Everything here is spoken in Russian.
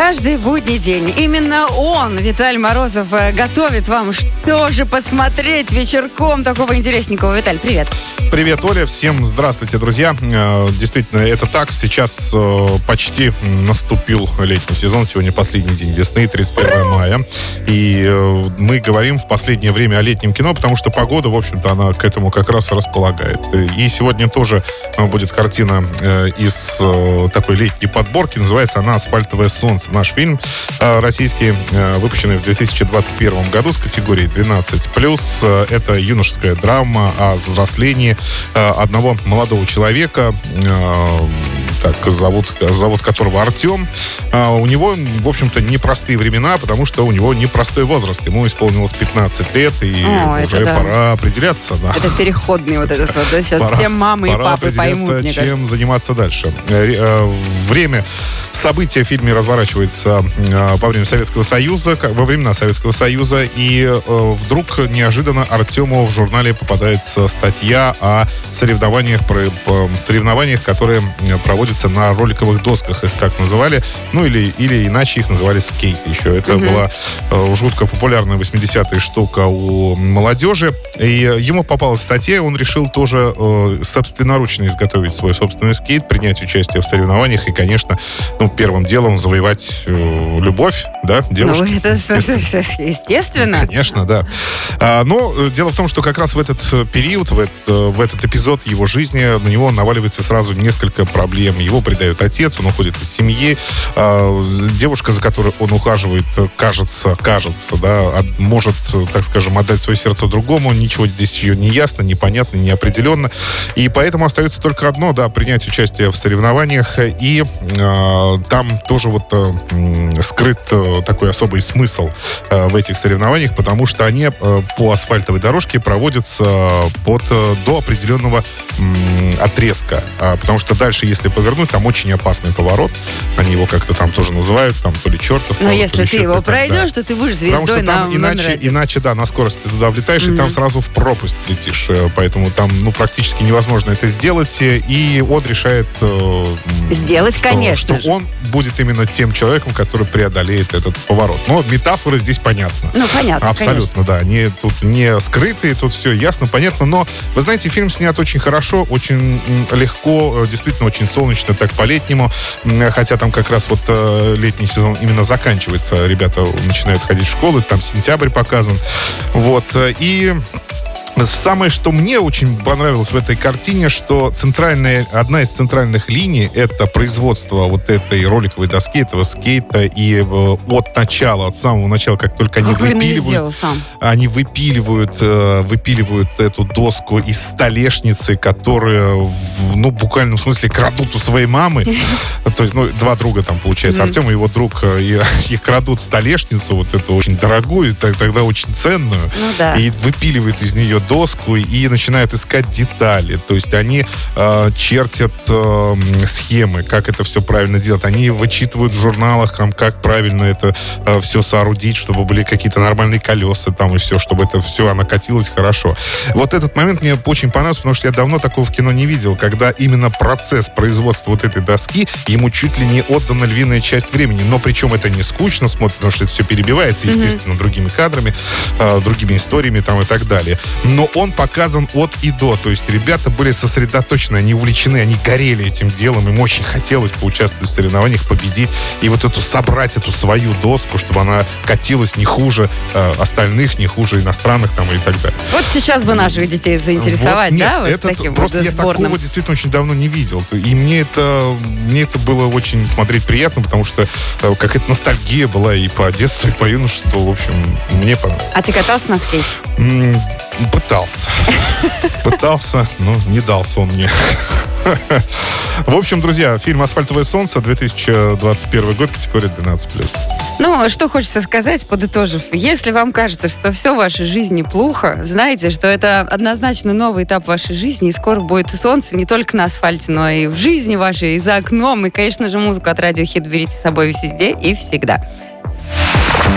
Каждый будний день именно он, Виталь Морозов, э, готовит вам что же посмотреть вечерком такого интересненького. Виталь, привет. Привет, Оля. Всем здравствуйте, друзья. Э, Действительно, это так. Сейчас э, почти наступил летний сезон. Сегодня последний день весны, 31 мая. И мы говорим в последнее время о летнем кино, потому что погода, в общем-то, она к этому как раз располагает. И сегодня тоже будет картина из такой летней подборки. Называется она «Асфальтовое солнце». Наш фильм э, российский, э, выпущенный в 2021 году с категорией 12+. Э, Это юношеская драма о взрослении одного молодого человека, так зовут, зовут которого Артем. А У него, в общем-то, непростые времена, потому что у него непростой возраст. Ему исполнилось 15 лет, и О, уже да. пора определяться. Да. Это переходный вот этот вот. да, Сейчас Пора- все мамы и папы поймут, мне чем кажется. заниматься дальше. Э, э, Время события в фильме разворачивается э, во время Советского Союза, во времена Советского Союза, и вдруг неожиданно Артему в журнале попадается статья о соревнованиях, соревнованиях, которые э, проводятся на роликовых досках, их так называли, ну или, или иначе их называли скейт еще. Это была э, жутко популярная 80-е штука у молодежи. И э, ему попалась статья, он решил тоже э, собственноручно изготовить свой собственный скейт, принять участие в соревнованиях и, конечно, ну, первым делом завоевать э, любовь, да, Ну, девушки. это естественно. естественно. Конечно, да. А, но э, дело в том, что как раз в этот э, период, в, эт- э, в этот эпизод его жизни на него наваливается сразу несколько проблем. Его предает отец, он уходит из семьи. А, девушка, за которой он ухаживает, кажется, кажется, да, от- может, так скажем, отдать свое сердце другому. Ничего здесь ее не ясно, непонятно, неопределенно. И поэтому остается только одно, да, принять участие в соревнованиях. И э, там тоже вот э, скрыт э, такой особый смысл э, в этих соревнованиях, потому что они э, по асфальтовой дорожке проводятся под, э, до определенного м, отрезка. А, потому что дальше, если повернуть, там очень опасный поворот. Они его как-то там тоже называют, там то ли чертов. Но поворот, то если ли ты еще его как-то, да. пройдешь, то ты будешь Потому звездой что на там иначе, номер один. иначе, да, на скорости ты туда влетаешь, и там сразу в пропасть летишь. Э, Поэтому там, ну, практически невозможно это сделать. Э, И он решает... э, Сделать, что- конечно Что же. он будет именно тем человеком, который преодолеет этот поворот. Но метафоры здесь понятны. Ну, понятно, Абсолютно, да. Они тут не скрытые, тут все ясно, понятно. Но, вы знаете, фильм снят очень хорошо, очень легко, действительно очень солнечно, так по-летнему. Хотя там как раз вот летний сезон именно заканчивается. Ребята начинают ходить в школу, там сентябрь показан. Вот. И Самое, что мне очень понравилось в этой картине, что центральная, одна из центральных линий это производство вот этой роликовой доски, этого скейта, и э, от начала, от самого начала, как только они ее выпиливают, они выпиливают, э, выпиливают эту доску из столешницы, которая, в, ну, в буквальном смысле крадут у своей мамы. То есть, ну, два друга там, получается, Артем и его друг, э, их крадут столешницу, вот эту очень дорогую, тогда очень ценную, Ну и выпиливают из нее доску и начинают искать детали. То есть они э, чертят э, схемы, как это все правильно делать. Они вычитывают в журналах, там, как правильно это все соорудить, чтобы были какие-то нормальные колеса там и все, чтобы это все оно катилось хорошо. Вот этот момент мне очень понравился, потому что я давно такого в кино не видел, когда именно процесс производства вот этой доски ему чуть ли не отдана львиная часть времени. Но причем это не скучно смотрит, потому что это все перебивается, естественно, другими кадрами, э, другими историями там и так далее. Но он показан от и до. То есть ребята были сосредоточены, они увлечены, они горели этим делом, им очень хотелось поучаствовать в соревнованиях, победить и вот эту собрать эту свою доску, чтобы она катилась не хуже э, остальных, не хуже иностранных там и так далее. Вот сейчас бы наших детей заинтересовать, Вот, да, нет, вот это таким просто вот я сборным. такого действительно очень давно не видел. И мне это, мне это было очень смотреть приятно, потому что э, какая-то ностальгия была и по детству, и по юношеству. В общем, мне понравилось. А ты катался на скейте? Пытался. Пытался, но не дался он мне. В общем, друзья, фильм «Асфальтовое солнце», 2021 год, категория 12+. Ну, что хочется сказать, подытожив. Если вам кажется, что все в вашей жизни плохо, знайте, что это однозначно новый этап вашей жизни, и скоро будет солнце не только на асфальте, но и в жизни вашей, и за окном. И, конечно же, музыку от Радио Хит берите с собой везде и всегда.